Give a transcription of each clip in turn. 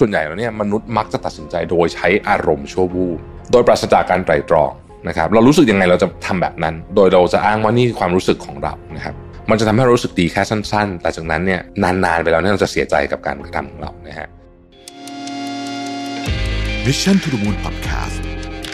ส่วนใหญ่แล้วเนี่ยมนุษย์มักจะตัดสินใจโดยใช้อารมณ์ชั่ววูบโดยปราศจากการไตร่ตรองนะครับเรารู้สึกยังไงเราจะทำแบบนั้น โดยเราจะอ้างว่านี่ความรู้สึกของเรานะครับมันจะทำให้เรารู้สึกดีแค่สั้น ๆ แต่จากนั้นเนี่ยนานๆไปแล้วเนี่ยเราจะเสียใจกับการกระทำของเรานะฮะ Mission to the Moon Podcast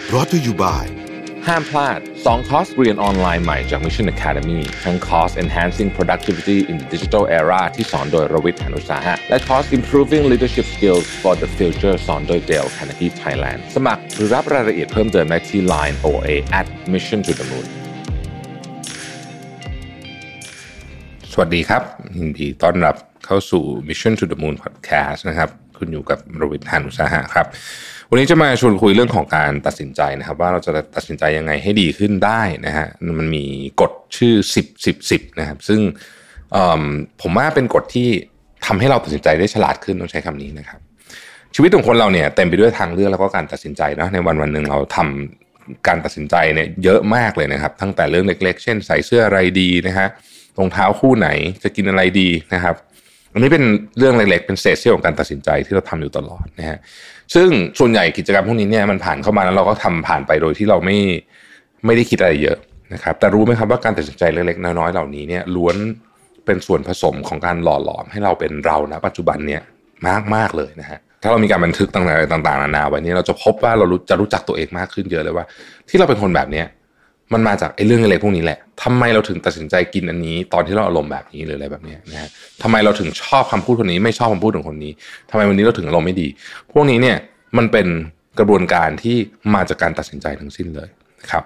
brought to you by ห้ามพลาด 2 คอร์สเรียนออนไลน์ใหม่จาก Mission Academy ทั้งคอร์ส Enhancing Productivity in the Digital Era ที่สอนโดยรวิทย์หานุสาหะ และคอร์ส Improving Leadership Skills for the Future สอนโดย Dale Carnegie Thailand สมัครหรือรับรายละเอียดเพิ่มเติมได้ที่ Line OA at Mission to the Moon สวัสดีครับยินดีต้อนรับเข้าสู่ Mission to the Moon Podcast นะครับ คุณอยู่กับโรวิทานุสาหะครับ วันนี้จะมาชวนคุยเรื่องของการตัดสินใจนะครับ ว่าเราจะตัดสินใจยังไงให้ดีขึ้นได้นะฮะมันมีกฎชื่อ 10 10 10นะครับ ซึ่งผมว่าเป็นกฎที่ทำให้เราตัดสินใจได้ฉลาดขึ้นต้องใช้คำนี้นะครับ ชีวิตของคนเราเนี่ยเต็มไปด้วยทางเลือกแล้วก็การตัดสินใจนะในวันวันหนึ่งเราทำการตัดสินใจเนี่ยเยอะมากเลยนะครับ ตั้งแต่เรื่องเล็ก ๆ เช่น ใส่เสื้ออะไรดีนะฮะรองเท้าคู่ไหนจะกินอะไรดีนะครับ อันนี้เป็นเรื่องเล็กๆ เป็นเศษเสี้ยวของการตัดสินใจที่เราทำอยู่ตลอดนะฮะ ซึ่งส่วนใหญ่กิจกรรมพวกนี้เนี่ยมันผ่านเข้ามาแล้วเราก็ทำผ่านไปโดยที่เราไม่ไม่ได้คิดอะไรเยอะนะครับ แต่รู้ไหมครับว่าการตัดสินใจเล็กๆ น้อยๆ เหล่านี้เนี่ยล้วนเป็นส่วนผสมของการหล่อหลอมให้เราเป็นเราณปัจจุบันเนี่ยมากมากเลยนะฮะ ถ้าเรามีการบันทึกต่างๆต่างๆนานาไว้นี่เราจะพบว่าเราจะรู้จักตัวเองมากขึ้นเยอะเลยว่า ที่เราเป็นคนแบบเนี้ย มันมาจากไอ้เรื่องอะไรพวกนี้แหละทำไมเราถึงตัดสินใจกินอันนี้ ตอนที่เราอารมณ์แบบนี้หรืออะไรแบบนี้นะฮะทำไมเราถึงชอบคำพูดคนนี้ ไม่ชอบคำพูดของคนนี้ทำไมวันนี้เราถึงอารมณ์ไม่ดี พวกนี้เนี่ยมันเป็นกระบวนการที่มาจากการตัดสินใจทั้งสิ้นเลยนะครับ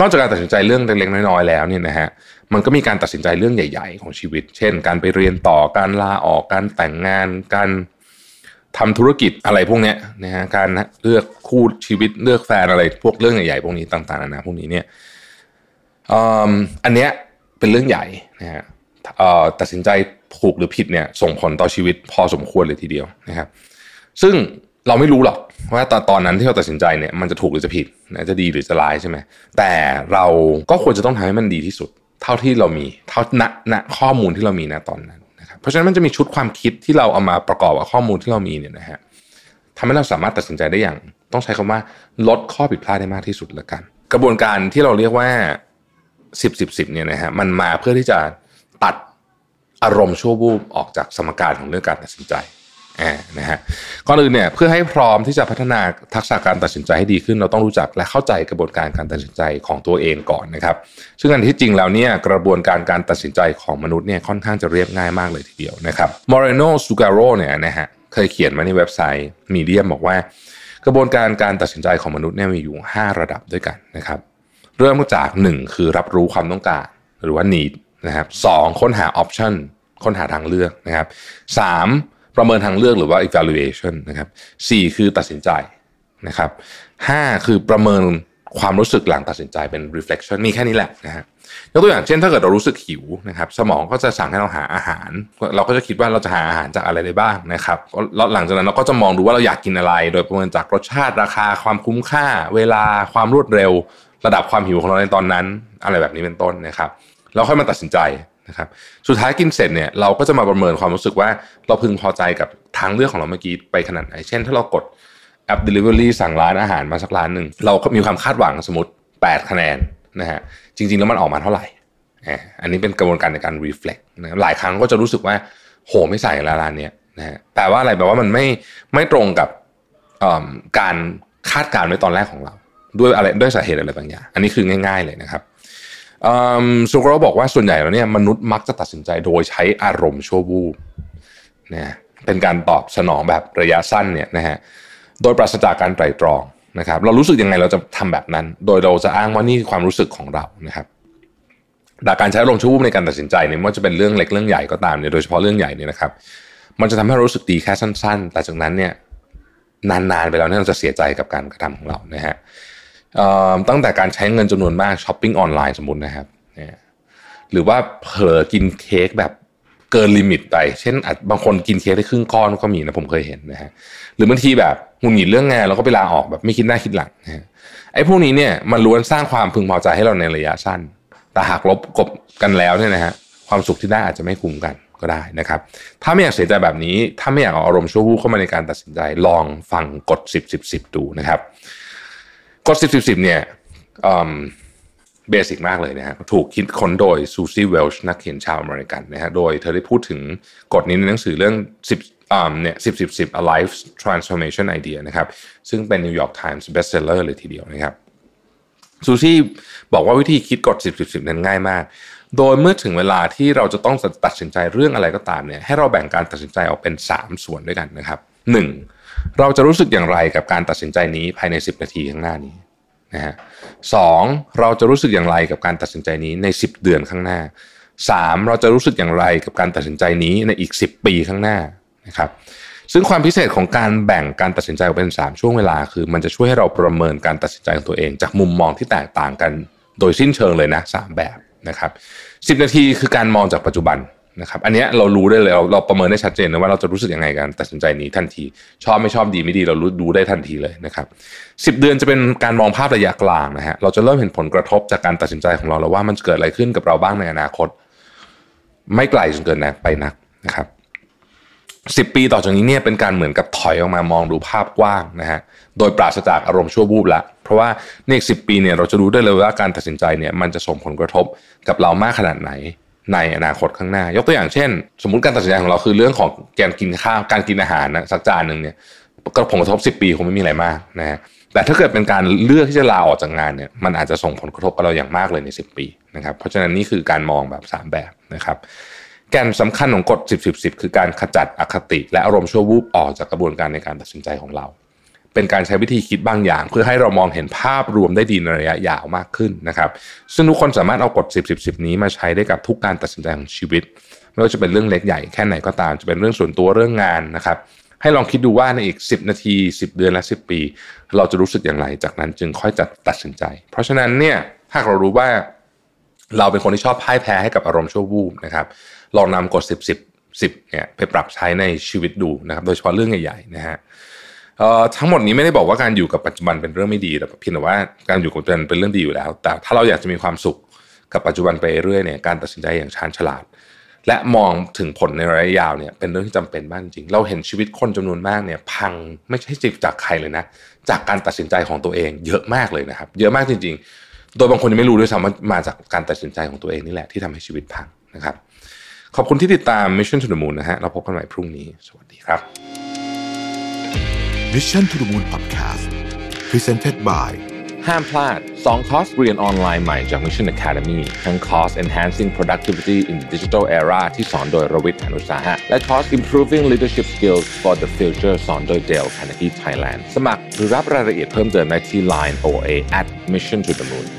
นอกจากการตัดสินใจเรื่องเล็กๆน้อยๆแล้วเนี่ยนะฮะมันก็มีการตัดสินใจเรื่องใหญ่ ๆ ของชีวิต เช่น การไปเรียนต่อการลาออกการแต่งงานการทำธุรกิจอะไรพวกนี้นะฮะการเลือกคู่ชีวิตเลือกแฟนอะไรพวกเรื่องใหญ่ๆพวกนี้ต่างๆนานาพวกนี้เนี่ย อันเนี้ยเป็นเรื่องใหญ่นะฮะตัดสินใจถูกหรือผิดเนี่ยส่งผลต่อชีวิตพอสมควรเลยทีเดียวนะครับ ซึ่งเราไม่รู้หรอกว่าตอนตอนนั้นที่เราตัดสินใจเนี่ยมันจะถูกหรือจะผิดนะจะดีหรือจะร้ายใช่ไหมแต่เราก็ควรจะต้องทำให้มันดีที่สุด เท่าที่เรามีเท่าณณข้อมูลที่เรามีนะตอนนั้นนะครับเพราะฉะนั้นมันจะมีชุดความคิดที่เราเอามาประกอบกับข้อมูลที่เรามีเนี่ยนะฮะทำให้เราสามารถตัดสินใจได้อย่าง ต้องใช้คำว่าลดข้อผิดพลาดได้มากที่สุดแล้วกัน กระบวนการที่เราเรียกว่า สิบสิบสิบเนี่ยนะฮะมันมาเพื่อที่จะตัดอารมณ์ชั่ววูบออกจากสมการของเรื่องการตัดสินใจนะฮะก่อนอื่นเนี่ยเพื่อให้พร้อมที่จะพัฒนาทักษะการตัดสินใจให้ดีขึ้น เราต้องรู้จักและเข้าใจกระบวนการการตัดสินใจของตัวเองก่อนนะครับ ซึ่งอันที่จริงแล้วเนี่ยกระบวนการการตัดสินใจของมนุษย์เนี่ยค่อนข้างจะเรียบง่ายมากเลยทีเดียวนะครับมอร์โนซูการโรเนี่ยนะฮะเคยเขียนมาในเว็บไซต์มีเดียมบอกว่า กระบวนการการตัดสินใจของมนุษย์เนี่ยมีอยู่ 5 ระดับด้วยกันนะครับ เริ่มจาก 1 คือรับรู้ความต้องการ หรือว่า need นะครับสค้นหา option ค้นหาทางเลือกนะครับสประเมินทางเลือกหรือว่า evaluation นะครับสี่คือตัดสินใจนะครับห้าคือประเมินความรู้สึกหลังตัดสินใจเป็น reflection มีแค่นี้แหละนะฮะยกตัวอย่างเช่นถ้าเกิดเรารู้สึกหิวนะครับ สมองก็จะสั่งให้เราหาอาหาร เราก็จะคิดว่าเราจะหาอาหารจากอะไรได้บ้างนะครับแล้วหลังจากนั้นเราก็จะมองดูว่าเราอยากกินอะไร โดยประเมินจากรสชาติราคาความคุ้มค่า เวลาความรวดเร็ว ระดับความหิวของเราในตอนนั้น อะไรแบบนี้เป็นต้นนะครับเราค่อยมาตัดสินใจนะครับ สุดท้ายกินเสร็จเนี่ยเราก็จะมาประเมินความรู้สึกว่าเราพึงพอใจกับทางเลือกของเราเมื่อกี้ไปขนาดไหน เช่น ถ้าเรากดแอป Delivery สั่งร้านอาหารมาสักร้านหนึ่งเราก็มีความคาดหวังสมมติ 8 คะแนนนะฮะจริง ๆ แล้วมันออกมาเท่าไหร่อันนี้เป็นกระบวนการในการ reflect นะหลายครั้งก็จะรู้สึกว่าโหไม่ใส่ละร้านเนี้ยนะฮะแปลว่าอะไรแปลว่ามันไม่ไม่ตรงกับการคาดการณ์ไว้ตอนแรกของเรา ด้วยอะไรด้วยสาเหตุอะไรบางอย่าง อันนี้คือง่าย ๆเลยนะครับซูโกรบอกว่าส่วนใหญ่แล้วเนี่ยมนุษย์มักจะตัดสินใจโดยใช้อารมณ์ชั่ววูบนะเป็นการตอบสนองแบบระยะสั้นเนี่ยนะฮะโดยปราศจากการไตร่ตรองนะครับ เรารู้สึกยังไงเราจะทำแบบนั้น โดยเราจะอ้างว่านี่ความรู้สึกของเรานะครับแต่การใช้อารมณ์ชั่ววูบในการตัดสินใจเนี่ยไม่ว่าจะเป็นเรื่องเล็กเรื่องใหญ่ก็ตามเนี่ยโดยเฉพาะเรื่องใหญ่เนี่ยนะครับ มันจะทำให้เรารู้สึกดีแค่สั้น ๆ แต่จากนั้นเนี่ยนานๆไปแล้วเนี่ยเราจะเสียใจกับการกระทำของเรานะฮะ ตั้งแต่การใช้เงินจำนวนมากช้อปปิ้งออนไลน์สมมตินะครับหรือว่าเผลอกินเค้กแบบเกิน limit ไป เช่นบางคนกินเค้กได้ครึ่งก้อนก็มีนะผมเคยเห็นนะฮะหรือบางทีแบบหงุดหงิดเรื่องงานแล้วก็ไปลาออกแบบไม่คิดหน้าคิดหลังนะฮะไอ้พวกนี้เนี่ยมันล้วนสร้างความพึงพอใจให้เราในระยะสั้น แต่หากลบกลบกันแล้วเนี่ยนะฮะความสุขที่ได้อาจจะไม่คุ้มกันก็ได้นะครับ ถ้าไม่อยากเสียใจแบบนี้ ถ้าไม่อยากเอาอารมณ์ชั่ววูบเข้ามาในการตัดสินใจ ลองฟังกฎ10 10 10 ดูนะครับ กฎ10 10 10เนี่ยเบสิกมากเลยนะฮะถูกคิดค้นโดยซูซี่เวลช์นักเขียนชาวอเมริกันนะฮะโดยเธอได้พูดถึงกฎนี้ในหนังสือเรื่อง10อ่าเนี่ย10 10 10 a life transformation idea นะครับซึ่งเป็น New York Times bestseller เลยทีเดียวนะครับซูซี่บอกว่าวิธีคิดกฎ10 10 10นั้นง่ายมาก โดยเมื่อถึงเวลาที่เราจะต้องตัดสินใจเรื่องอะไรก็ตามเนี่ยให้เราแบ่งการตัดสินใจออกเป็น 3 ส่วนด้วยกันนะครับ 1. เราจะรู้สึกอย่างไรกับการตัดสินใจนี้ภายใน 10 นาทีข้างหน้านี้นะฮะสองเราจะรู้สึกอย่างไรกับการตัดสินใจนี้ใน 10 เดือนข้างหน้า 3. เราจะรู้สึกอย่างไรกับการตัดสินใจนี้ในอีก 10 ปีข้างหน้านะครับซึ่งความพิเศษของการแบ่งการตัดสินใจออกเป็น 3 ช่วงเวลา คือมันจะช่วยให้เราประเมินการตัดสินใจของตัวเอง จากมุมมองที่แตกต่างกัน โดยสิ้นเชิงเลยนะสแบบนะครับ10 นาทีคือการมองจากปัจจุบัน นะครับอันนี้เรารู้ได้เลยเราเราประเมินได้ชัดเจนนะว่าเราจะรู้สึกยังไงกันตัดสินใจนี้ทันที ชอบไม่ชอบดีไม่ดีเรารู้ดูได้ทันทีเลยนะครับสิเดือนจะเป็นการมองภาพระยะกลางนะฮะเราจะเริ่มเห็นผลกระทบจากการตัดสินใจของเราแล้วว่ามันจะเกิดอะไรขึ้นกับเราบ้างในอนาคต ไม่ไกลจนเกินนะไปนักนะครับสิบปีต่อจากนี้เนี่ยเป็นการเหมือนกับถอยออกมามองดูภาพกว้างนะฮะโดยปราศจากอารมณ์ชั่ววูบละเพราะว่าในอีกสิปีเนี่ยเราจะรู้ได้เลยว่าการตัดสินใจเนี่ยมันจะส่งผลกระทบกับเรามากขนาดไหน ในอนาคตข้างหน้า ยกตัวอย่างเช่น สมมติการตัดสินใจของเราคือเรื่องของการกินข้าวการกินอาหารนะสักจานหนึ่งเนี่ยก็ผลกระทบ 10 ปีคงไม่มีอะไรมากนะฮะแต่ถ้าเกิดเป็นการเลือกที่จะลาออกจากงานเนี่ยมันอาจจะส่งผลกระทบกับเราอย่างมากเลยใน 10 ปีนะครับเพราะฉะนั้นนี่คือการมองแบบ 3 แบบนะครับแกนสำคัญของกฎ 10 10 10 คือการขจัดอคติ และอารมณ์ชั่ววูบออกจากกระบวนการในการตัดสินใจของเรา เป็นการใช้วิธีคิดบางอย่าง เพื่อให้เรามองเห็นภาพรวมได้ดีในระยะยาวมากขึ้นนะครับซึ่งทุกคนสามารถเอากฎ 10 10 10 นี้มาใช้ได้กับทุกการตัดสินใจของชีวิต ไม่ว่าจะเป็นเรื่องเล็กใหญ่แค่ไหนก็ตาม จะเป็นเรื่องส่วนตัวเรื่องงานนะครับให้ลองคิดดูว่าในอีก 10 นาที 10 เดือนและ 10 ปี เราจะรู้สึกอย่างไร จากนั้นจึงค่อยจัดตัดสินใจ เพราะฉะนั้นเนี่ยถ้าเรารู้ว่าเราเป็นคนที่ชอบพ่ายแพ้ให้กับอารมณ์ชั่ววูบนะครับลองนำกฎ 10 10 10เนี่ยไปปรับใช้ในชีวิตดูนะครับ โดยเฉพาะเรื่องใหญ่ๆนะฮะ ทั้งหมดนี้ไม่ได้บอกว่าการอยู่กับปัจจุบันเป็นเรื่องไม่ดีแต่เพียงแต่ว่าการอยู่กับปัจจุบันเป็นเรื่องดีอยู่แล้ว แต่ถ้าเราอยากจะมีความสุขกับปัจจุบันไปเรื่อยเนี่ยการตัดสินใจอย่างชาญฉลาด และมองถึงผลในระยะยาวเนี่ยเป็นเรื่องที่จำเป็นมากจริงเราเห็นชีวิตคนจำนวนมากเนี่ยพังไม่ใช่จิจากใครเลยนะจากการตัดสินใจของตัวเองเยอะมากเลยนะครับ เยอะมากจริง ๆ โดยบางคนยังไม่รู้ด้วยซ้ำว่ามาจากการตัดสินใจของตัวเองนี่แหละที่ทำให้ชีวิตพังนะครับ ขอบคุณที่ติดตาม Mission to the Moon นะฮะเราพบกันใหม่พรุ่งนี้ สวัสดีครับ Mission to the Moon Podcast Presented by ห้ามพลาด2คอร์สเรียนออนไลน์ใหม่จาก Mission Academy ทั้งคอร์ส Enhancing Productivity in the Digital Era ที่สอนโดยรวิทย์หานุสาหะ และคอร์ส Improving Leadership Skills for the Future สอนโดย Dale Carnegie Thailand สมัครหรือรับรายละเอียดเพิ่มเติมได้ที่ Line OA at Mission to the Moon